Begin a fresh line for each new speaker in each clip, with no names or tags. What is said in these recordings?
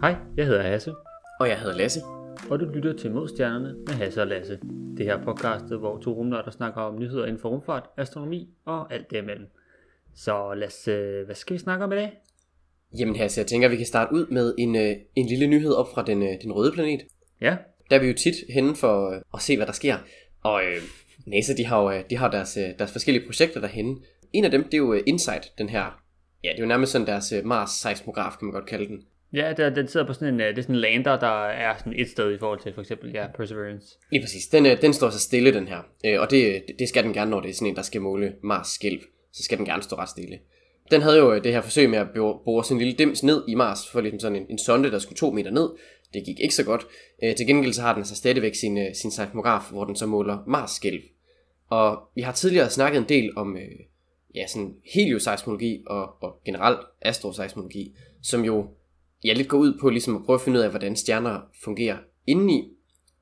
Hej, jeg hedder Hasse,
Og jeg hedder Lasse.
og du lytter til Modstjernerne med Hasse og Lasse. Det her podcastet, hvor to rumnørder snakker om nyheder inden for rumfart, astronomi og alt derimellem. Så Lasse, hvad skal vi snakke om i dag?
Jamen så jeg tænker, vi kan starte ud med en, øh, en lille nyhed op fra den, øh, den røde planet.
Ja,
Der er vi jo tit henne for øh, at se, hvad der sker. Og øh, NASA, de har jo øh, de har deres, øh, deres forskellige projekter derhenne. En af dem, det er jo øh, InSight, den her. Ja, det er jo nærmest sådan deres øh, Mars-seismograf, kan man godt kalde den
ja der, den sidder på sådan en, øh, det er sådan en lander, der er sådan et sted i forhold til for eksempel ja, Perseverance.
Lige præcis. Den, øh, den står så stille, den her. Øh, og det, det skal den gerne, når det er sådan en, der skal måle Mars skælv. Så skal den gerne stå ret stille. Den havde jo det her forsøg med at bore, sin lille dims ned i Mars, for ligesom sådan en, en sonde, der skulle to meter ned. Det gik ikke så godt. Til gengæld så har den så stadigvæk sin, sin seismograf, hvor den så måler Mars skælv. Og vi har tidligere snakket en del om ja, sådan helioseismologi og, og generelt astroseismologi, som jo jeg lidt går ud på ligesom at prøve at finde ud af, hvordan stjerner fungerer indeni.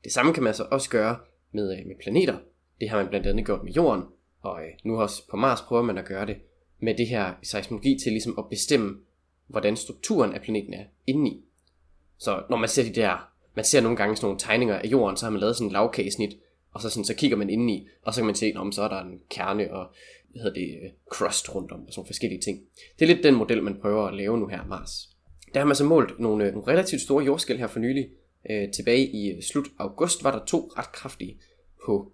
Det samme kan man så også gøre med, øh, med planeter. Det har man blandt andet gjort med jorden, og øh, nu også på Mars prøver man at gøre det med det her seismologi til ligesom at bestemme, hvordan strukturen af planeten er indeni. Så når man ser de der, man ser nogle gange sådan nogle tegninger af jorden, så har man lavet sådan en lavkagesnit, og så, sådan, så kigger man indeni, og så kan man se, om så er der en kerne og hvad hedder det, øh, crust rundt om, og sådan nogle forskellige ting. Det er lidt den model, man prøver at lave nu her Mars. Der har man så målt nogle, nogle relativt store jordskæl her for nylig. Øh, tilbage i øh, slut august var der to ret kraftige på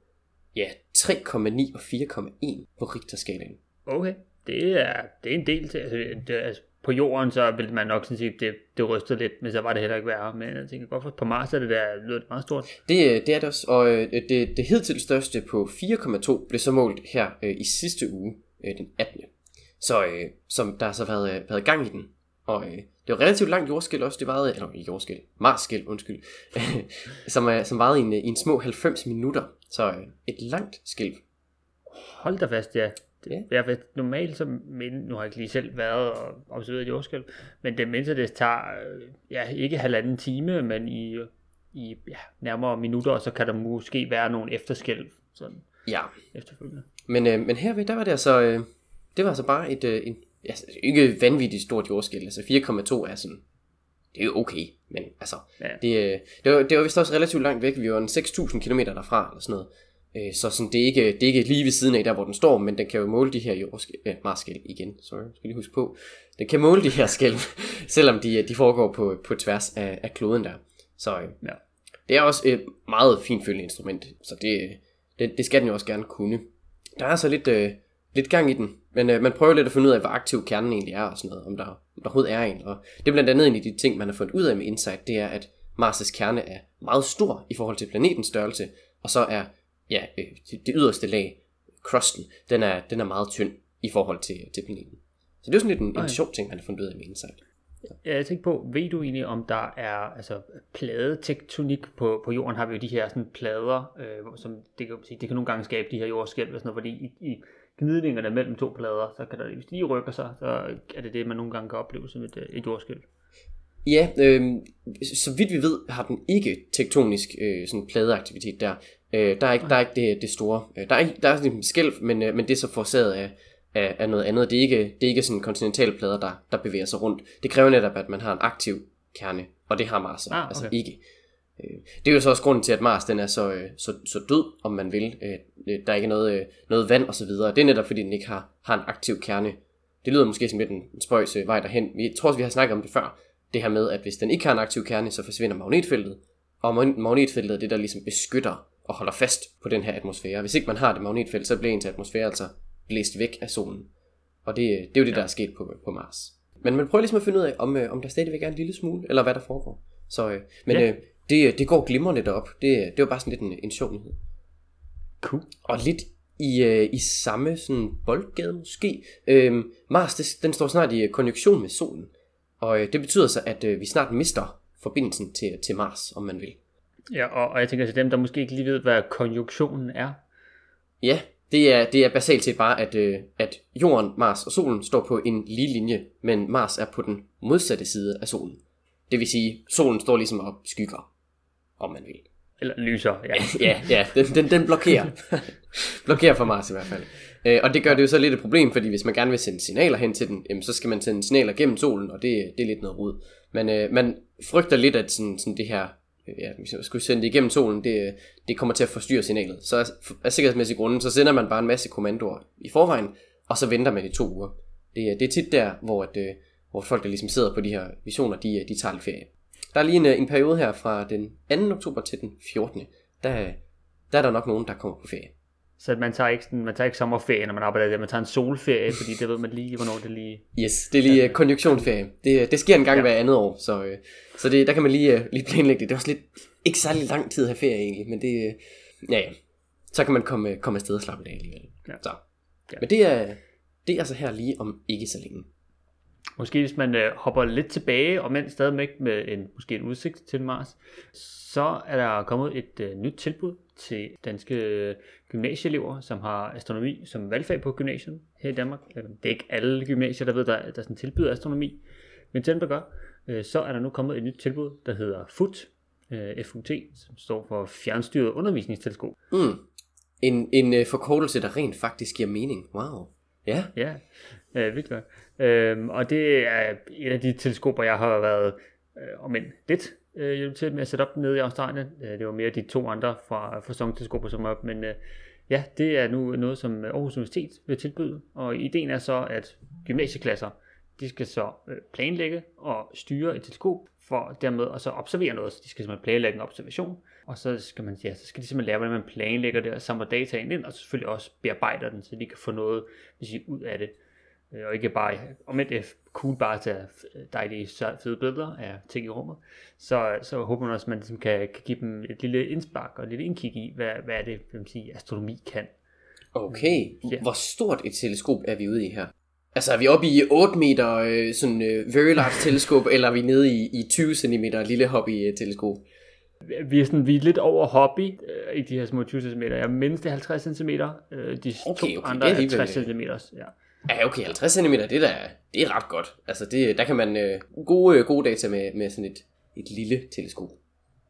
ja, 3,9 og 4,1 på Richterskalaen.
Okay, det er, det er en del til, altså, det, altså på jorden, så vil man nok sådan sige, det, det rystede lidt, men så var det heller ikke værre. Men jeg tænker godt, for på Mars er det der lyder det meget stort.
Det, øh, det er det også, og øh, det, det hidtil største på 4,2 blev så målt her øh, i sidste uge, øh, den 18. Så øh, som der har så været, været gang i den. Og øh, det var relativt langt jordskæl også, det varede, eller ikke jordskæl, Marsskæl, undskyld, som, øh, som varede i en, øh, i en små 90 minutter. Så øh, et langt skælv.
Hold da fast, ja. Det,
Ja.
Ved, normalt så, men, nu har jeg ikke lige selv været og observeret et jordskælv, men det mindste det tager, ja, ikke halvanden time, men i, i ja, nærmere minutter, og så kan der måske være nogle efterskælv, sådan
Ja,
efterfølgende.
Men, øh, men herved, der var det altså, øh, det var altså bare et, øh, en, altså, ikke vanvittigt stort jordskæld, altså 4,2 er sådan, det er jo okay, men altså,
Ja.
det, øh, det, var, det var vist også relativt langt væk, vi var en 6.000 km derfra, eller sådan noget, øh, så sådan, det, er ikke, det er ikke lige ved siden af der, hvor den står, men den kan jo måle de her jordskæld, øh, igen, sorry, skal lige huske på, den kan måle de her skælv, selvom de, de foregår på, på tværs af, af kloden der, så øh,
Ja.
det er også et meget finfølende instrument, så det, det, det skal den jo også gerne kunne. Der er altså lidt, øh, lidt gang i den, men øh, man prøver lidt at finde ud af, hvor aktiv kernen egentlig er og sådan noget, om der, om der overhovedet er en. Og det er blandt andet en af de ting, man har fundet ud af med InSight, det er, at Mars' kerne er meget stor i forhold til planetens størrelse, og så er ja, øh, det, yderste lag, crusten, den er, den er meget tynd i forhold til, til planeten. Så det er jo sådan lidt en,
Ej.
en sjov ting, man har fundet ud af med InSight.
Jeg tænker på, ved du egentlig, om der er altså, pladetektonik på, på jorden, har vi jo de her sådan, plader, øh, som det kan, sige, det kan nogle gange skabe de her jordskælv, og sådan noget, fordi i, i gnidningerne mellem to plader, så kan der, hvis de rykker sig, så er det det, man nogle gange kan opleve som et, øh, et jordskælv.
Ja, øh, så vidt vi ved, har den ikke tektonisk øh, sådan pladeaktivitet der. Øh, der er ikke, der er ikke det, det store. Øh, der er, ikke, der er sådan en skælv, men, øh, men det er så forårsaget af, af, af noget andet. Det er ikke, det er ikke sådan kontinentale plader, der, der bevæger sig rundt. Det kræver netop, at man har en aktiv kerne, og det har Mars
Ah, okay.
altså ikke. Øh, det er jo så også grunden til, at Mars den er så, øh, så, så død, om man vil. Øh, der er ikke noget, noget vand og så videre. Det er netop, fordi den ikke har, har en aktiv kerne. Det lyder måske som lidt en spøjs vej derhen. Jeg tror også, vi har snakket om det før. Det her med, at hvis den ikke har en aktiv kerne, så forsvinder magnetfeltet. Og mag- magnetfeltet er det, der ligesom beskytter og holder fast på den her atmosfære. Hvis ikke man har det magnetfelt, så bliver ens atmosfære altså blæst væk af solen. Og det, det er jo det, der er sket på, på Mars. Men man prøver ligesom at finde ud af, om, øh, om der stadigvæk er en lille smule, eller hvad der foregår. Så, øh, men
Ja.
øh, det, det går glimrende derop. Det, det var bare sådan lidt en, en sjov nyhed.
Cool.
Og lidt i, øh, i samme sådan boldgade måske. Øh, Mars, det, den står snart i øh, konjunktion med solen. Og øh, det betyder så, at øh, vi snart mister forbindelsen til, til Mars, om man vil.
Ja, og, og jeg tænker til dem, der måske ikke lige ved, hvad konjunktionen er.
Ja, det er, det er basalt set bare, at, øh, at Jorden, Mars og Solen står på en lige linje, men Mars er på den modsatte side af Solen. Det vil sige, Solen står ligesom og skygger, om man vil.
Eller lyser, ja.
ja, ja, den, den, den blokerer. blokerer for Mars i hvert fald. Øh, og det gør det jo så lidt et problem, fordi hvis man gerne vil sende signaler hen til den, jamen, så skal man sende signaler gennem solen, og det, det er lidt noget rod. Men øh, man frygter lidt, at sådan, sådan det her, ja, hvis man skulle sende det igennem solen, det, det kommer til at forstyrre signalet. Så af, af sikkerhedsmæssige grunde, så sender man bare en masse kommandoer i forvejen, og så venter man i to uger. Det, det er tit der, hvor, at, øh, hvor folk, der ligesom sidder på de her visioner, de, øh, de tager lidt ferie. Der er lige en, øh, en periode her fra den 2. oktober til den 14. Der, der er der nok nogen, der kommer på ferie.
Så man tager ikke, sådan, man tager ikke sommerferie, når man arbejder der. Man tager en solferie, fordi det ved man lige, hvornår det lige...
Yes, det er lige uh, konjunktionsferie. Det, det sker en gang ja. hver andet år, så, uh, så det, der kan man lige, uh, lige planlægge det. Det er også lidt, ikke særlig lang tid at have ferie egentlig, men det, uh, ja, ja. Så kan man komme, komme afsted og slappe af alligevel. Ja. Så. Ja. Men det er, det er altså her lige om ikke så længe.
Måske hvis man øh, hopper lidt tilbage, og mens stadigvæk med en, måske en udsigt til Mars, så er der kommet et øh, nyt tilbud til danske øh, gymnasieelever, som har astronomi som valgfag på gymnasiet her i Danmark. Øh, det er ikke alle gymnasier, der ved, der, der sådan tilbyder astronomi, men til dem, der gør, øh, så er der nu kommet et nyt tilbud, der hedder FUT, øh, FUT, som står for Fjernstyret Undervisningsteleskop.
Mm. En, en øh, forkortelse, der rent faktisk giver mening. Wow. Ja.
Ja, øh, virkelig. Øhm, og det er et af de teleskoper, jeg har været, øh, om end lidt, øh, hjælp til med at sætte op nede i Australien. Øh, det var mere de to andre fra, fra teleskoper som op, men øh, ja, det er nu noget, som Aarhus Universitet vil tilbyde, og ideen er så, at gymnasieklasser, de skal så øh, planlægge og styre et teleskop, for dermed at så observere noget. Så de skal simpelthen planlægge en observation, og så skal, man, ja, så skal de simpelthen lære, hvordan man planlægger det og samler data ind, og selvfølgelig også bearbejder den, så de kan få noget hvis I, ud af det. Øh, og ikke bare, om det er cool bare at tage dejlige fede billeder af ting i rummet, så, så håber man også, at man ligesom kan, kan give dem et lille indspark og et lille indkig i, hvad, hvad er det, man sige, astronomi kan.
Okay, ja. hvor stort et teleskop er vi ude i her? Altså er vi oppe i 8 meter øh, sådan uh, very large teleskop, eller er vi nede i, i 20 cm lille hobby teleskop?
Vi er, sådan, vi er lidt over hobby øh, i de her små 20 cm. Jeg mindst det 50 cm. Øh, de okay, to okay, andre er 60 cm. Ja.
Ja, okay, 50 cm, det er, da, det er ret godt. Altså, det, der kan man øh, gode, gode data med, med sådan et, et lille teleskop.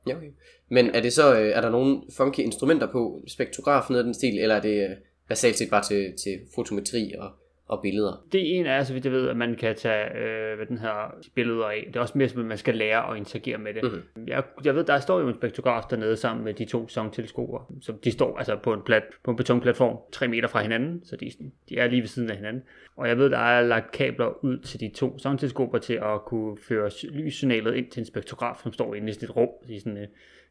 Ja, okay. Men er det så, øh, er der nogle funky instrumenter på, spektrograf noget af den stil, eller er det øh, basalt set bare til, til fotometri og og billeder.
Det ene er, så vidt jeg ved, at man kan tage øh, hvad den her billeder af. Det er også mere, at man skal lære at interagere med det. Mm-hmm. Jeg, jeg ved, der står jo en spektrograf dernede sammen med de to songteleskoper. Så de står altså på en, plat, på en betonplatform 3 meter fra hinanden, så de, de er lige ved siden af hinanden. Og jeg ved, der er lagt kabler ud til de to songteleskoper til at kunne føre lyssignalet ind til en spektrograf, som står inde i sådan et rum, i sådan øh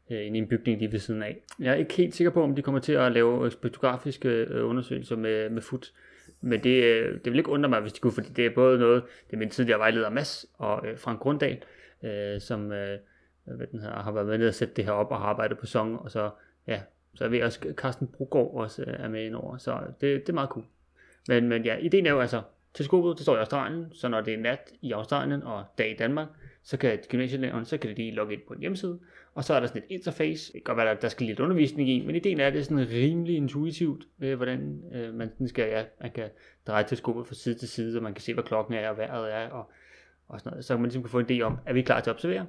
i en bygning lige ved siden af. Jeg er ikke helt sikker på, om de kommer til at lave spektrografiske øh, undersøgelser med, med FUT. Men det, øh, det vil ikke undre mig, hvis de kunne, fordi det er både noget, det er min tidligere vejleder Mads og øh, Frank Grunddal, øh, som øh, hvad den her, har været med til at sætte det her op og har arbejdet på song, og så, ja, så er vi også, Carsten Brugård også øh, er med indover, så det, det er meget cool. Men, men ja, ideen er jo altså, teleskopet, det står i Australien, så når det er nat i Australien og dag i Danmark, så kan gymnasielærerne, så kan de lige logge ind på en hjemmeside, og så er der sådan et interface. Det kan godt være, at der skal lidt undervisning i, men ideen er, at det er sådan rimelig intuitivt, øh, hvordan øh, man skal, ja, man kan dreje teleskopet fra side til side, og man kan se, hvad klokken er, og vejret er, og, og sådan noget. Så man ligesom kan få en idé om, er vi klar til at observere?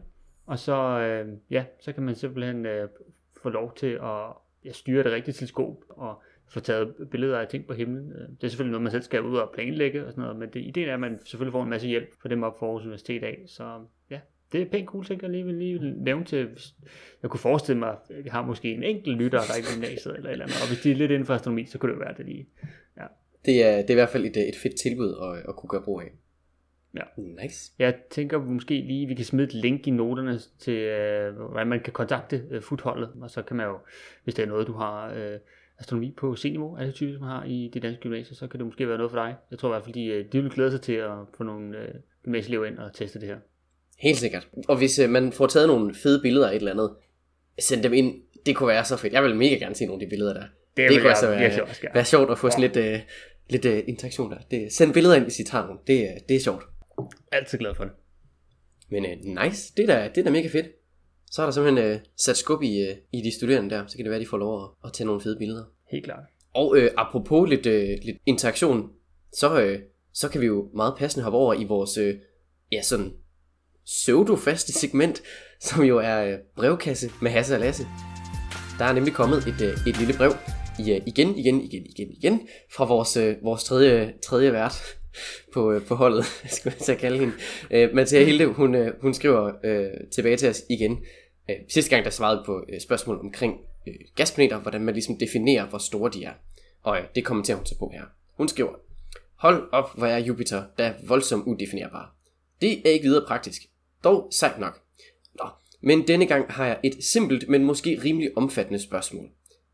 Og så, øh, ja, så kan man simpelthen øh, få lov til at ja, styre det rigtige teleskop, og få taget billeder af ting på himlen. Øh, det er selvfølgelig noget, man selv skal ud og planlægge og sådan noget, men det, ideen er, at man selvfølgelig får en masse hjælp fra dem op for Aarhus Universitet af, så det er pænt cool ting, jeg lige vil lige nævne til, jeg kunne forestille mig, at vi har måske en enkelt lytter, der er i gymnasiet eller eller andet, og hvis de er lidt inden for astronomi, så kunne det jo være det lige. Ja.
Det, er, det er i hvert fald et, et fedt tilbud at, at kunne gøre brug af.
Ja.
Nice.
Jeg tænker måske lige, vi kan smide et link i noterne til, øh, hvordan man kan kontakte øh, futholdet, og så kan man jo, hvis det er noget, du har øh, astronomi på C-niveau, er det typisk, man har i det danske gymnasie, så kan det måske være noget for dig. Jeg tror i hvert fald, de, øh, de vil glæde sig til at få nogle øh, gymnasieelever ind og teste det her.
Helt sikkert. Og hvis øh, man får taget nogle fede billeder af et eller andet, send dem ind. Det kunne være så fedt. Jeg vil mega gerne se nogle af de billeder der.
Det, det kunne altså være,
også være sjovt at få sådan lidt, uh, lidt uh, interaktion der. Det, send billeder ind, hvis I tager nogle. Det, uh, det er sjovt.
Altid glad for det.
Men uh, nice. Det er, da, det er da mega fedt. Så er der simpelthen uh, sat skub i, uh, i de studerende der. Så kan det være, at de får lov at, at tage nogle fede billeder.
Helt klart.
Og uh, apropos lidt, uh, lidt interaktion, så, uh, så kan vi jo meget passende hoppe over i vores uh, ja, sådan pseudo-faste segment, som jo er øh, brevkasse med Hasse og Lasse. Der er nemlig kommet et, øh, et lille brev i, øh, igen, igen, igen, igen, igen, fra vores, øh, vores tredje, tredje vært på, øh, på holdet, skulle jeg så kalde hende. Uh, Mathia Hilde, hun, hun skriver uh, tilbage til os igen. Uh, sidste gang, der svarede på uh, spørgsmål omkring uh, gasplaneter, hvordan man ligesom definerer, hvor store de er. Og uh, det kommenterer hun så på her. Hun skriver, Hold op, hvor er Jupiter, der er voldsomt udefinerbar. Det er ikke videre praktisk. Dog sejt nok. Nå, men denne gang har jeg et simpelt, men måske rimelig omfattende spørgsmål.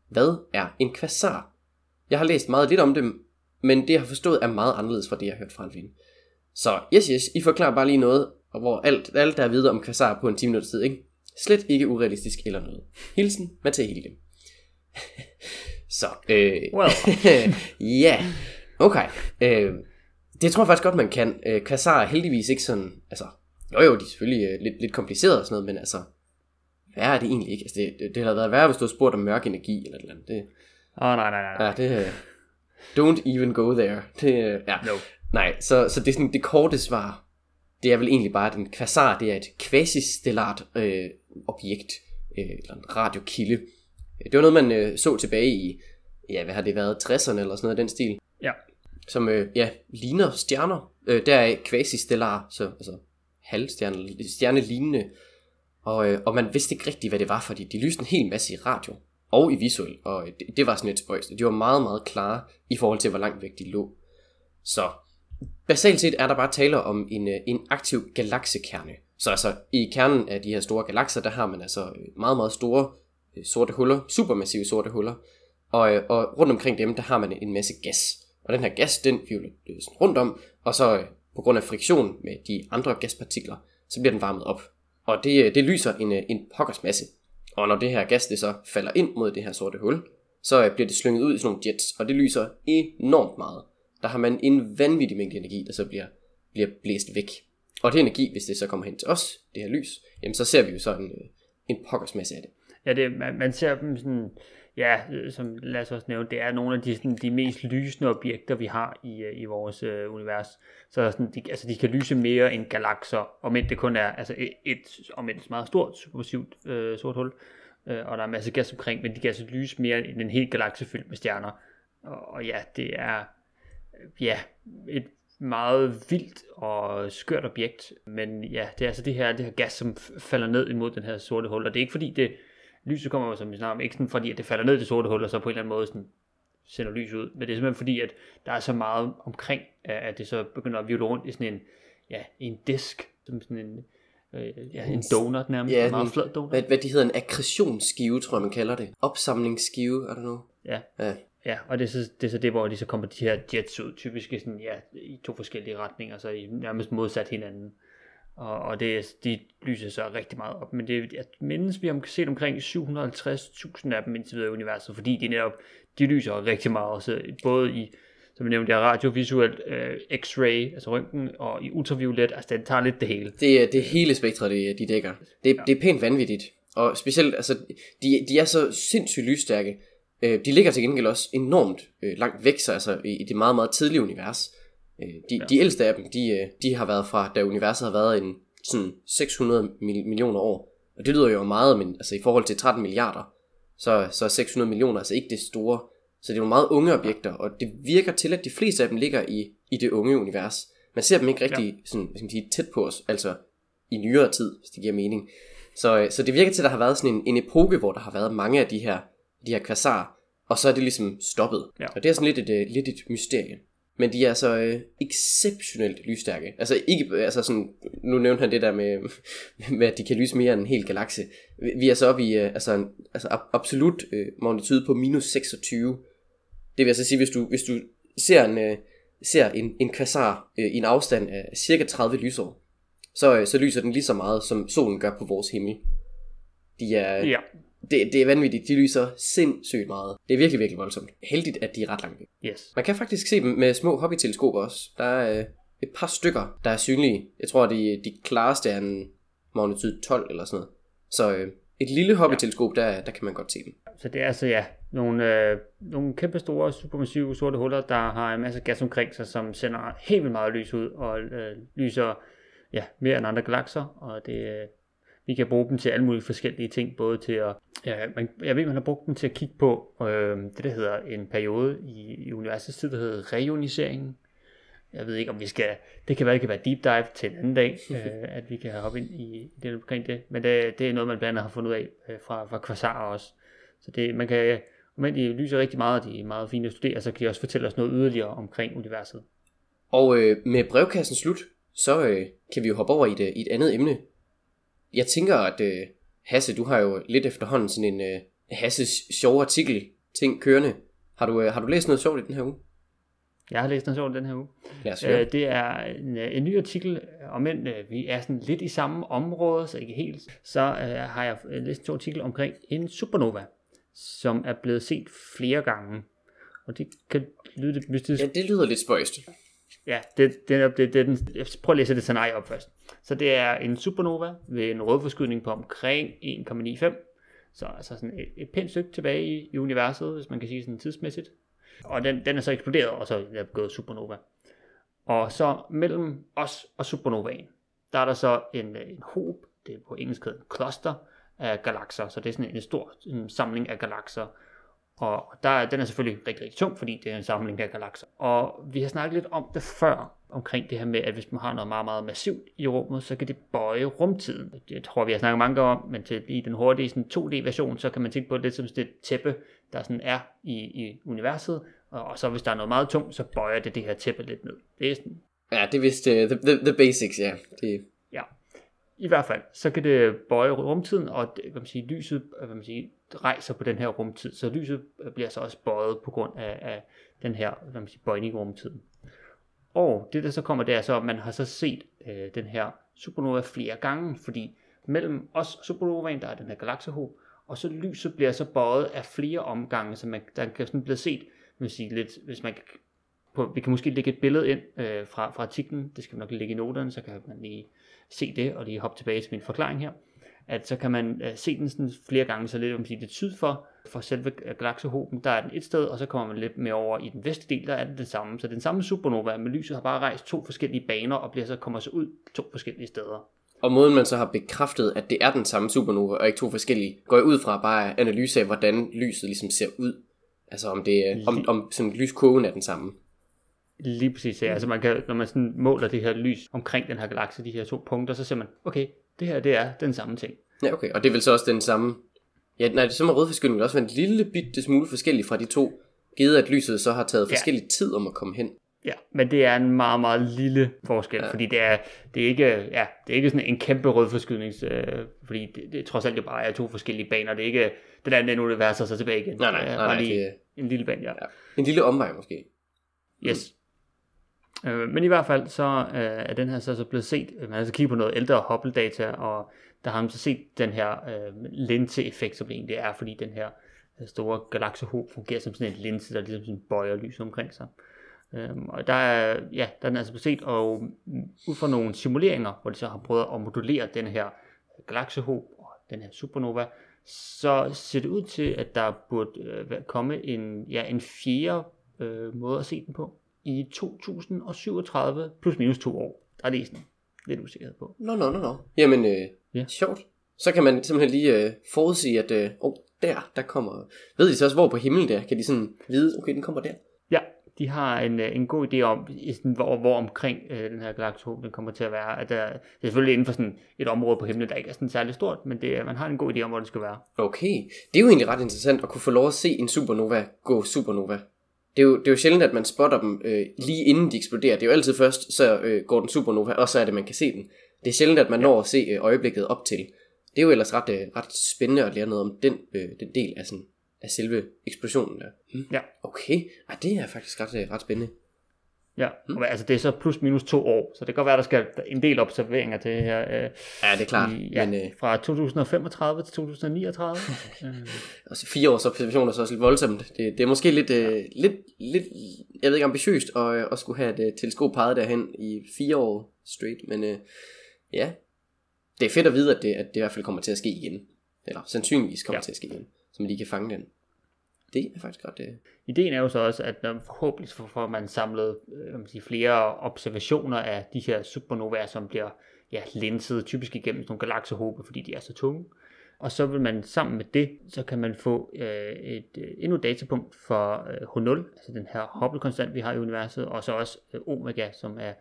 Hvad er en kvasar? Jeg har læst meget lidt om dem, men det jeg har forstået er meget anderledes fra det, jeg har hørt fra ven. Så yes, yes, I forklarer bare lige noget, og hvor alt, alt der er videre om kvasar på en 10 minutters tid, ikke? Slet ikke urealistisk eller noget. Hilsen, Mathia Hilde. Så, øh...
Well.
ja, yeah. okay. Øh, det tror jeg faktisk godt, man kan. Øh, kvasar er heldigvis ikke sådan, altså, jo jo, de er selvfølgelig øh, lidt, lidt komplicerede og sådan noget, men altså, hvad er det egentlig ikke? Altså, det, det, det havde været værre, hvis du havde spurgt om mørk energi eller et eller andet. Det,
Åh, oh, nej, nej, nej.
ja, det, øh, don't even go there. Det, øh, ja.
No.
Nej, så, så det er sådan det korte svar. Det er vel egentlig bare, at en kvasar, det er et quasistellart øh, objekt, øh, eller en radiokilde. Det var noget, man øh, så tilbage i, ja, hvad har det været, 60'erne eller sådan noget af den stil,
Ja.
som øh, ja, ligner stjerner. Øh, der er quasistellar, så altså halvstjerne, stjernelignende. Og, øh, og man vidste ikke rigtigt, hvad det var, fordi de lyste en hel masse i radio og i visuel, og det, det var sådan et spøjst. De var meget, meget klare i forhold til, hvor langt væk de lå. Så basalt set er der bare tale om en, øh, en aktiv galaksekerne. Så altså i kernen af de her store galakser, der har man altså øh, meget, meget store øh, sorte huller, supermassive sorte huller. Og, og rundt omkring dem, der har man en masse gas. Og den her gas, den hvirvler rundt om, og så på grund af friktion med de andre gaspartikler, så bliver den varmet op. Og det, øh, det lyser en, øh, en pokkers masse. Og når det her gas det så falder ind mod det her sorte hul, så øh, bliver det slynget ud i sådan nogle jets, og det lyser enormt meget. Der har man en vanvittig mængde energi, der så bliver, bliver blæst væk. Og det energi, hvis det så kommer hen til os, det her lys, jamen så ser vi jo så en, en pokkers masse af det.
Ja, det, man, man ser dem sådan, ja, øh, som lad os også nævne, det er nogle af de, sådan, de mest lysende objekter, vi har i, øh, i vores øh, univers. Så sådan, de, altså, de kan lyse mere end galakser, om end det kun er altså, et, et om end et meget stort, supermassivt øh, sort hul, øh, og der er masser af gas omkring, men de kan altså lyse mere end en hel galakse fyldt med stjerner. Og, og ja, det er øh, ja, et meget vildt og skørt objekt, men ja, det er altså det her, det her gas, som falder ned imod den her sorte hul, og det er ikke fordi det, lyset kommer som vi snakker om, ikke sådan fordi at det falder ned i det sorte hul, og så på en eller anden måde sådan sender lys ud, men det er simpelthen fordi, at der er så meget omkring, at det så begynder at virvle rundt i sådan en, ja, en disk, som sådan en, øh, ja, en donut nærmest,
Ja,
en meget flad donut.
Hvad, hvad de hedder, en akkretionsskive, tror jeg man kalder det. Opsamlingsskive, er der nu?
Ja,
Ja.
ja, og det er, så, det er så det, hvor de så kommer de her jets ud, typisk i sådan, ja, i to forskellige retninger, så i nærmest modsat hinanden. Og, og det, de lyser så rigtig meget op, men det, jeg mindes, vi har set omkring 750.000 af dem indtil videre i universet, fordi de netop, de lyser rigtig meget, så både i, som jeg nævnte, der radiovisuelt, øh, x-ray, altså røntgen, og i ultraviolet, altså den tager lidt det hele.
Det er det hele spektret, de, de dækker. Det, ja. det er pænt vanvittigt. Og specielt, altså, de, de er så sindssygt lysstærke. Øh, de ligger til gengæld også enormt øh, langt væk, så altså i, i det meget, meget tidlige univers. Øh, de, ja. de ældste af dem, de, øh, de har været fra, da universet har været en sådan 600 mil, millioner år. Og det lyder jo meget, men altså i forhold til 13 milliarder, så, så er 600 millioner altså ikke det store. Så det er nogle meget unge objekter, og det virker til, at de fleste af dem ligger i, i det unge univers. Man ser dem ikke rigtig ja. sådan, hvad skal man sige, tæt på os, altså i nyere tid, hvis det giver mening. Så, øh, så det virker til, at der har været sådan en, en epoke, hvor der har været mange af de her, de her kvasarer, og så er det ligesom stoppet.
Ja.
Og det er sådan lidt et, øh, lidt et mysterie. Men de er så øh, exceptionelt lysstærke. Altså ikke, altså sådan, nu nævnte han det der med, med, at de kan lyse mere end en hel galakse. Vi- er så oppe i, øh, altså, en, altså ab- absolut øh, magnitude på minus 26. Det vil altså sige, hvis du, hvis du ser en, øh, ser en, en kvasar øh, i en afstand af cirka 30 lysår, så, øh, så lyser den lige så meget, som solen gør på vores himmel. De er,
Ja,
det, det er vanvittigt. De lyser sindssygt meget. Det er virkelig, virkelig voldsomt. Heldigt, at de er ret langt væk.
yes.
Man kan faktisk se dem med små hobbyteleskoper også. Der er øh, et par stykker, der er synlige. Jeg tror, de, de klareste er en magnitude 12 eller sådan noget. Så øh, et lille hobbyteleskop, der, der kan man godt se dem.
Så det er altså ja, nogle, øh, nogle kæmpe store, supermassive sorte huller, der har en masse gas omkring sig, som sender helt vildt meget lys ud, og øh, lyser ja, mere end andre galakser, og det, øh, vi kan bruge dem til alle mulige forskellige ting, både til at, ja, man, jeg ved, man har brugt dem til at kigge på øh, det, der hedder en periode i, i universets tid, der hedder reionisering. Jeg ved ikke, om vi skal, det kan være, det kan være deep dive til en anden dag, øh, at vi kan hoppe ind i det omkring det, men det, det er noget, man blandt andet har fundet ud af øh, fra, fra Quasar også. Så det, man kan, men de lyser rigtig meget, og de er meget fine at studere, så kan de også fortælle os noget yderligere omkring universet.
Og øh, med brevkassen slut, så øh, kan vi jo hoppe over i et, i et andet emne. Jeg tænker, at øh, Hasse, du har jo lidt efterhånden sådan en øh, Hasses sjov artikel ting kørende. Har du, øh, har du læst noget sjovt i den her uge?
Jeg har læst noget sjovt den her uge. Øh, det er en, en ny artikel, om end øh, vi er sådan lidt i samme område, så ikke helt, så øh, har jeg læst en sjov artikel omkring en supernova, som er blevet set flere gange. Og det kan lyde lidt mystisk.
Ja, det lyder lidt spøjst.
Ja, det, det, det, det, den, jeg prøver at læse det scenarie op først. Så det er en supernova ved en rødforskydning på omkring 1,95. Så altså sådan et, et pænt stykke tilbage i, i universet, hvis man kan sige sådan tidsmæssigt. Og den, den er så eksploderet, og så er gået supernova. Og så mellem os og supernovaen, der er der så en, en hob, det er på engelsk hedder cluster af galakser, så det er sådan en stor en samling af galakser. Og der, den er selvfølgelig rigtig, rigtig tung, fordi det er en samling af galakser. Og vi har snakket lidt om det før, omkring det her med, at hvis man har noget meget, meget massivt i rummet, så kan det bøje rumtiden. Det tror vi har snakket mange om, men til i den hurtige sådan 2D-version, så kan man tænke på det lidt som det tæppe, der sådan er i, i universet, og så hvis der er noget meget tungt, så bøjer det det her tæppe lidt ned. Det er sådan...
Ja, det er vist uh, the, the, the basics, ja. Det...
Ja. I hvert fald, så kan det bøje rumtiden, og det, hvad man siger, lyset øh, hvad man siger, rejser på den her rumtid, så lyset øh, bliver så også bøjet på grund af, af den her hvad man siger, bøjning i rumtiden. Og det der så kommer, det er så, at man har så set øh, den her supernova flere gange, fordi mellem os supernovaen, der er den her galaksehob, og så lyset bliver så bøjet af flere omgange, så man, der kan sådan blive set, man sige lidt, hvis man kan, på, vi kan måske lægge et billede ind øh, fra, fra artiklen, det skal vi nok lægge i noterne, så kan man lige se det, og lige hoppe tilbage til min forklaring her, at så kan man øh, se den sådan flere gange, så lidt, om sige, lidt syd for, for selve galaksehoben, der er den et sted, og så kommer man lidt mere over i den vestlige del, der er den det samme. Så den samme supernova, men lyset har bare rejst to forskellige baner, og bliver så kommer så ud to forskellige steder.
Og måden man så har bekræftet, at det er den samme supernova, og ikke to forskellige, går jeg ud fra bare analyse af, hvordan lyset ligesom ser ud. Altså om, det, er, om, om sådan lyskurven er den samme.
Lige præcis, ja. Altså man kan, når man sådan måler det her lys omkring den her galakse, de her to punkter, så ser man, okay, det her det er den samme ting.
Ja, okay. Og det er vel så også den samme... Ja, nej, så må rødforskydningen også være en lille bitte smule forskellig fra de to, givet at lyset så har taget forskellig ja. tid om at komme hen.
Ja, men det er en meget, meget lille forskel, ja. fordi det er, det er ikke, ja, det er ikke sådan en kæmpe rødforskydning, øh, fordi det, det, trods alt jo bare er to forskellige baner, det er ikke, det der er universet og så tilbage igen.
Nej, nej, nej, nej
lige det... en lille bane, ja. ja.
En lille omvej måske.
Yes. Øh, men i hvert fald så øh, er den her så, så blevet set, øh, man har altså kigget på noget ældre Hubble-data, og der har man så set den her øh, linse-effekt, som det egentlig er, fordi den her øh, store galaksehob fungerer som sådan en linse, der ligesom sådan bøjer lys omkring sig. Øhm, og der er, ja, der er den altså blevet set, og mm, ud fra nogle simuleringer, hvor de så har prøvet at modulere den her galaksehob og den her supernova, så ser det ud til, at der burde øh, komme en, ja, en fjerde øh, måde at se den på i 2037 plus minus to år. Der er det sådan lidt usikkerhed på.
Nå, nå, nå, nå. Jamen, øh, ja. sjovt. Så kan man simpelthen lige øh, forudsige, at øh, oh, der, der kommer... Ved de så også, hvor på himlen der? Kan de sådan vide, okay, den kommer der?
Ja, de har en, øh, en god idé om, hvor, hvor omkring øh, den her galakse den kommer til at være. At der, det er selvfølgelig inden for sådan et område på himlen, der ikke er sådan særlig stort, men det, man har en god idé om, hvor det skal være.
Okay, det er jo egentlig ret interessant at kunne få lov at se en supernova gå supernova. Det er jo, det er jo sjældent, at man spotter dem øh, lige inden de eksploderer. Det er jo altid først, så øh, går den supernova, og så er det, man kan se den. Det er sjældent, at man når at se øh, øjeblikket op til. Det er jo ellers ret, øh, ret spændende at lære noget om den, øh, den del af, sådan, af selve eksplosionen der.
Hmm. Ja.
Okay, Ej, det er faktisk ret, øh, ret spændende.
Ja, og altså det er så plus minus to år, så det kan godt være, der skal en del observeringer til her. Øh,
ja, det er klart. I,
ja, men, øh, fra 2035 til 2039.
øh. Altså fire års observationer er så også lidt voldsomt. Det, det er måske lidt, øh, ja. lidt, lidt, jeg ved ikke, ambitiøst at, øh, at skulle have et uh, teleskop peget derhen i fire år straight, men øh, ja, det er fedt at vide, at det, at det i hvert fald kommer til at ske igen. Eller sandsynligvis kommer ja. til at ske igen, så man lige kan fange den. Det er faktisk det. Øh.
Ideen er jo så også, at når forhåbentlig får man samlet øh, man sige, flere observationer af de her supernovaer, som bliver ja, linset typisk igennem nogle galaksehobe, fordi de er så tunge. Og så vil man sammen med det, så kan man få øh, et øh, endnu datapunkt for øh, H0, altså den her Hubble-konstant, vi har i universet, og så også øh, omega, som er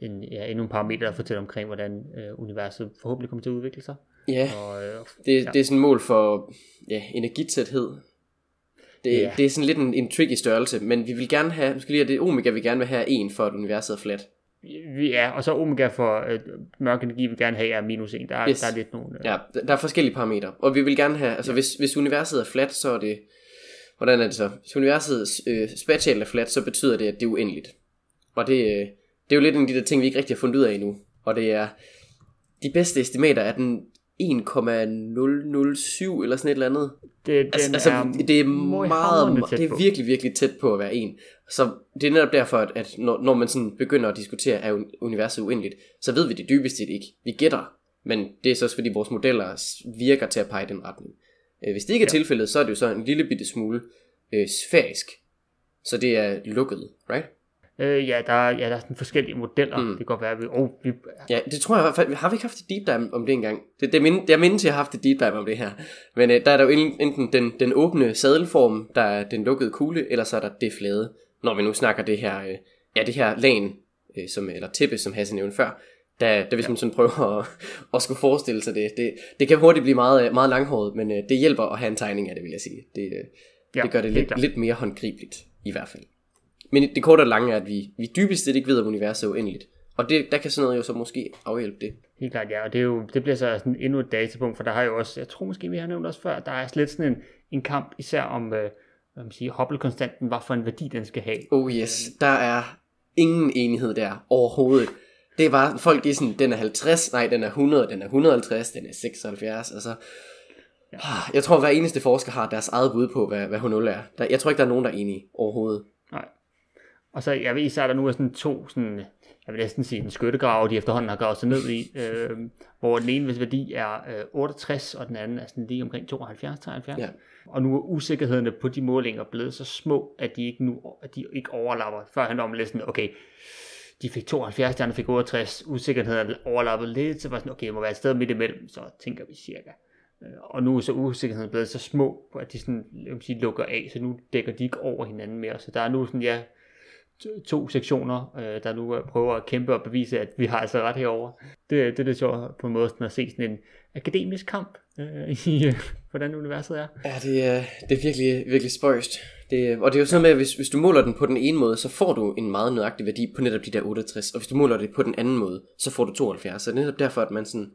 en, ja, endnu en parameter, der fortæller omkring, hvordan øh, universet forhåbentlig kommer til at udvikle sig.
Ja,
Og, øh,
det,
ja.
det er sådan et mål for ja, energitæthed. Det,
Ja.
det er sådan lidt en, en tricky størrelse, men vi vil gerne have, måske lige at det omega, vi gerne vil have en for, at universet er fladt.
vi er, og så omega for øh, mørk energi, vi gerne have er minus 1. Der, er-
Yes.
der er lidt nogle... Øh,
Ja, der er forskellige parametre, og vi vil gerne have, altså hvis, hvis universet er fladt, så er det, hvordan er det så? Hvis universet øh, spatialt er fladt, så betyder det, at det er uendeligt. Og det, øh, det er jo lidt en af de der ting, vi ikke rigtig har fundet ud af endnu. Og det er, de bedste estimater er den 1,007 eller sådan et eller andet.
det,
Altså, altså det er meget,
tæt
det er virkelig, virkelig tæt på at være en. Så det er netop derfor, at, at når, når man sådan begynder at diskutere, er un- universet uendeligt, så ved vi det dybest set ikke. Vi gætter, men det er så også fordi vores modeller virker til at pege i den retning. Øh, Hvis det ikke er
Ja.
tilfældet, så er det jo så en lille bitte smule øh, sfærisk. Så det er lukket, right?
Øh, ja, der, er- ja, der er sådan forskellige modeller.
Mm.
Det kan godt være, at vi... Oh, vi
Ja, det tror jeg i hvert fald. Har vi ikke haft et deep dive om det engang? Det, det mind, jeg mindes, jeg har haft et deep dive om det her. Men øh, der er der jo en- enten den, den åbne sadelform, der er den lukkede kugle, eller så er der det flade. Når vi nu snakker det her, øh, ja, det her lagen, øh, som, eller tippe, som Hasse nævnte før, der, der hvis man sådan prøver at, at skulle forestille sig det, det, det kan hurtigt blive meget, meget langhåret, men øh, det hjælper at have en tegning af det, vil jeg sige. Det, øh,
Ja,
det gør det lidt,
klart.
lidt mere håndgribeligt, i hvert fald. Men det korte og lange er, at vi, vi dybest set ikke ved, om universet er uendeligt. Og det, der kan sådan noget jo så måske afhjælpe det.
Helt klart, ja, og det, er jo, det bliver så sådan endnu et datapunkt, for der har jo også, jeg tror måske, vi har nævnt også før, der er lidt sådan en, en kamp, især om, øh, hvad man siger, Hubble-konstanten, hvad for en værdi den skal have.
Oh yes, der er ingen enighed der overhovedet. Det er bare, folk de er sådan, den er 50, nej, den er 100, den er 150, den er 76, altså... Ja. Jeg tror, hver eneste forsker har deres eget bud på, hvad, hvad H0 er. Der, jeg tror ikke, der er nogen, der er enige overhovedet.
Og så, jeg ved især, der nu er sådan to, sådan, jeg vil næsten sige en skyttegrav, de efterhånden har gravet sig ned i, øh, hvor den ene hvis værdi er øh, 68, og den anden er sådan lige omkring 72-73.
Ja.
Og nu er usikkerhederne på de målinger blevet så små, at de ikke, nu, at de ikke overlapper. Før han om lidt sådan, okay, de fik 72, de andre fik 68, usikkerheden overlappet lidt, så var sådan, okay, det må være et sted midt imellem, så tænker vi cirka. Øh, Og nu er så usikkerheden blevet så små, at de sådan, jeg sige, lukker af, så nu dækker de ikke over hinanden mere. Så der er nu sådan, ja, to- sektioner, øh, der nu prøver at kæmpe og bevise, at vi har altså ret herover. Det, det er lidt sjovt på en måde sådan at se sådan en akademisk kamp øh, i, øh, hvordan universet er.
Ja, det er, det er virkelig, virkelig spøjst. Det, og det er jo sådan med, at hvis, hvis du måler den på den ene måde, så får du en meget nøjagtig værdi på netop de der 68. Og hvis du måler det på den anden måde, så får du 72. Så det er netop derfor, at man sådan...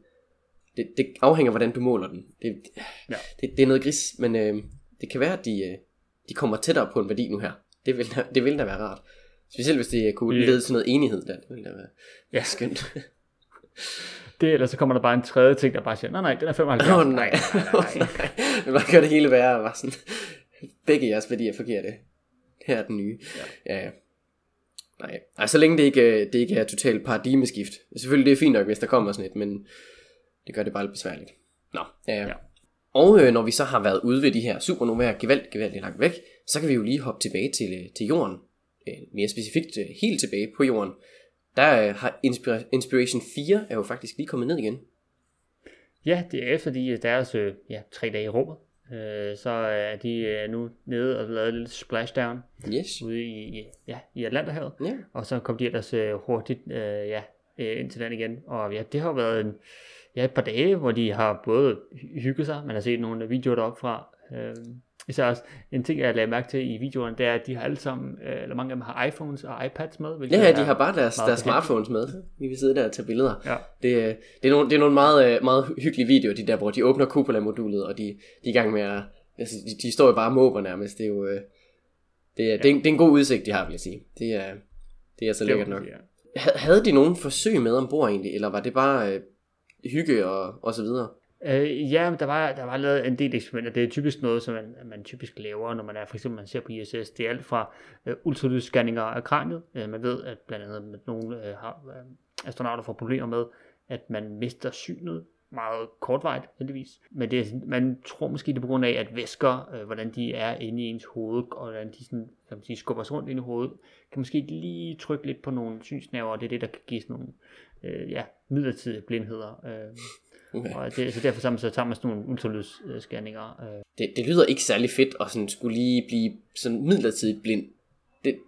Det, det afhænger af, hvordan du måler den. Det,
Ja.
det, det er noget gris, men øh, det kan være, at de, øh, de kommer tættere på en værdi nu her. Det vil, det vil da være rart. Specielt hvis det kunne
Ja.
lede til noget enighed der. Det vil da være
Ja.
skønt.
Det, eller så kommer der bare en tredje ting, der bare siger, nej, nej, den er 75.
Åh oh, nej.
nej, nej, nej.
det bare gør det hele værre. Var sådan, begge jeres værdier er forkerte. Her er den nye. Ja. ja. ja. Nej. Ej, så længe det ikke, øh, det ikke er totalt paradigmeskift. Selvfølgelig det er fint nok, hvis der kommer sådan et, men det gør det bare lidt besværligt. Nå, ja, ja. Og øh, når vi så har været ude ved de her supernovaer gevaldigt, gevaldigt langt væk, så kan vi jo lige hoppe tilbage til, øh, til jorden. Øh, mere specifikt øh, helt tilbage på jorden. Der øh, har Inspira- Inspiration 4 er jo faktisk lige kommet ned igen.
Ja, det er efter de deres ja, tre dage i rummet. Øh, så er de nu nede og lavet et lille splashdown
Yes.
ude i, ja, i Atlanterhavet.
Ja.
Og så kom de ellers øh, hurtigt øh, ja, ind til den igen. Og ja, det har været en, ja, et par dage, hvor de har både hy- hygget sig, man har set nogle videoer deroppe fra. Øh, især også en ting, jeg lagde mærke til i videoerne, det er, at de har alle sammen, øh, eller mange af dem har iPhones og iPads med.
Ja, ja, de har bare deres, deres smartphones med. Vi vil sidde der og tage billeder.
Ja.
Det, øh, det, er nogle, det er nogle meget, øh, meget hyggelige videoer, de der, hvor de åbner Cupola-modulet, og de, de er i gang med at... Altså, de, de står jo bare og måber nærmest. Det er jo... Det, er, det, er, en- det er en god udsigt, de har, vil jeg sige. Det er, det er så lækkert nok.
ja.
Ha- Havde de nogen forsøg med ombord egentlig, eller var det bare øh, hygge og, og så videre?
Øh, ja, der var, der var lavet en del eksperimenter. Det er typisk noget, som man, man typisk laver, når man er for eksempel man ser på ISS. Det er alt fra øh, ultralydsscanninger af kraniet. Øh, man ved, at blandt andet at nogle øh, har, øh, astronauter får problemer med, at man mister synet meget kortvarigt, heldigvis. Men det er, man tror måske, det er på grund af, at væsker, øh, hvordan de er inde i ens hoved, og hvordan de sådan, kan man sige, skubber sig rundt inde i hovedet, kan måske lige trykke lidt på nogle synsnæver, og det er det, der kan give sådan nogle øh, ja, midlertidige blindheder. Øh,
Okay.
og det, så derfor så, så tager man sådan nogle ultralydsscanninger. Øh,
Det, det lyder ikke særlig fedt at sådan skulle lige blive sådan midlertidigt blind. Det,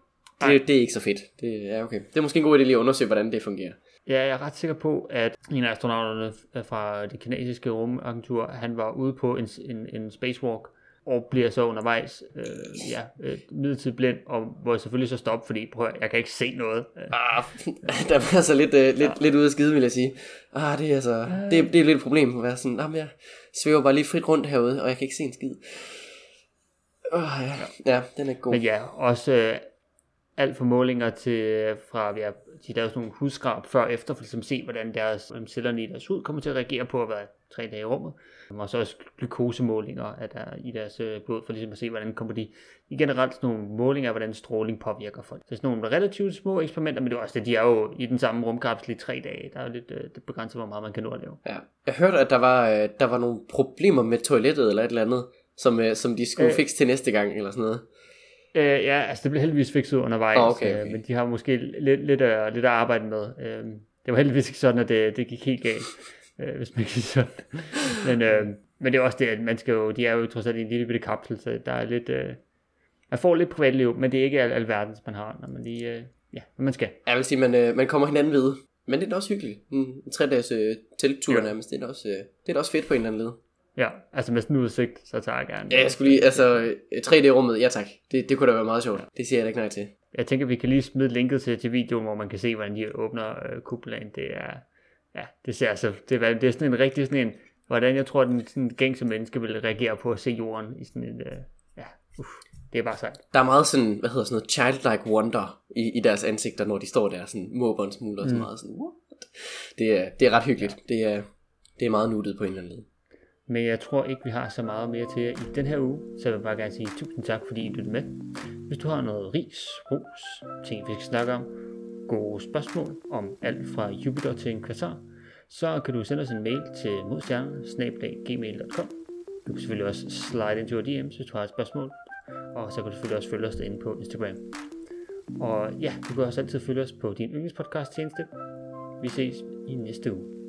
det, det er ikke så fedt. Det er okay. Det er måske en god idé lige at undersøge, hvordan det fungerer.
Ja, jeg er ret sikker på, at en af astronauterne fra det kinesiske rumagentur, han var ude på en, en, en spacewalk, og bliver så undervejs øh, ja, øh, midlertidigt blind, og hvor jeg selvfølgelig så stopper, fordi prøv, jeg kan ikke se noget. Øh,
Ah, der var altså lidt, uh, lidt, ja. lidt ude af skide, vil jeg sige. Ah, det er altså, det, det er lidt et problem at være sådan, jamen jeg svæver bare lige frit rundt herude, og jeg kan ikke se en skid. Oh, ja. ja, den er god.
Men ja, også øh, alt for målinger til, fra, ja, de lavede sådan nogle hudskrab før og efter, for ligesom at se, hvordan deres cellerne i deres hud kommer til at reagere på at være tre dage i rummet. Og så også glukosemålinger af der, i deres øh, blod, for ligesom at se, hvordan kommer de i generelt sådan nogle målinger af, hvordan stråling påvirker folk. Så sådan nogle relativt små eksperimenter, men det er også det, de er jo i den samme rumkapsel i tre dage. Der er jo lidt øh, det begrænset, hvor meget man kan nå at lave.
Ja. Jeg hørte, at der var, øh, der var nogle problemer med toilettet eller et eller andet, som, øh, som de skulle
Øh.
øh. fikse til næste gang, eller sådan noget.
Øh, ja, altså det blev heldigvis fikset undervejs,
okay, okay.
Øh, men de har måske lidt, lidt, at, lidt at arbejde med. Øh, det var heldigvis ikke sådan, at det, det gik helt galt, øh, hvis man kan sådan. Men, øh, men det er også det, at man skal jo, de er jo trods alt i en lille bitte kapsel, så der er lidt, øh, man får lidt privatliv, men det er ikke al, alverdens, man har, når man lige, øh, ja, når man skal.
Jeg vil sige, man, øh, man kommer hinanden ved. Men det er da også hyggeligt. En, tre dages øh, telttur
Ja.
nærmest. Det er, da også, øh, det er da også fedt på en eller anden led.
Ja, altså med sådan en udsigt, så tager jeg gerne.
Ja, jeg skulle lige, altså øh, 3D-rummet, ja tak. Det, det kunne da være meget sjovt. Det siger jeg da ikke nej til.
Jeg tænker, vi kan lige smide linket til, til videoen, hvor man kan se, hvordan de åbner øh, kuplen. Det er, ja, det ser altså, det er, det er sådan en rigtig sådan en, hvordan jeg tror, den sådan gængse menneske vil reagere på at se jorden i sådan en, øh, ja, uff, det er bare sejt.
Der er meget sådan, hvad hedder sådan noget, childlike wonder i, i deres ansigter, når de står der sådan måber en smule og så
Mm.
meget sådan, what? Det er, det er ret hyggeligt. Det er, det er meget nuttet på en eller anden led.
Men jeg tror ikke, vi har så meget mere til jer i den her uge, så jeg vil bare gerne sige tusind tak, fordi I lyttede med. Hvis du har noget ris, ros, ting vi skal snakke om, gode spørgsmål om alt fra Jupiter til en kvartar, så kan du sende os en mail til modstjerner.gmail.com Du kan selvfølgelig også slide ind til vores DM's, hvis du har et spørgsmål, og så kan du selvfølgelig også følge os derinde på Instagram. Og ja, du kan også altid følge os på din yndlingspodcast tjeneste. Vi ses i næste uge.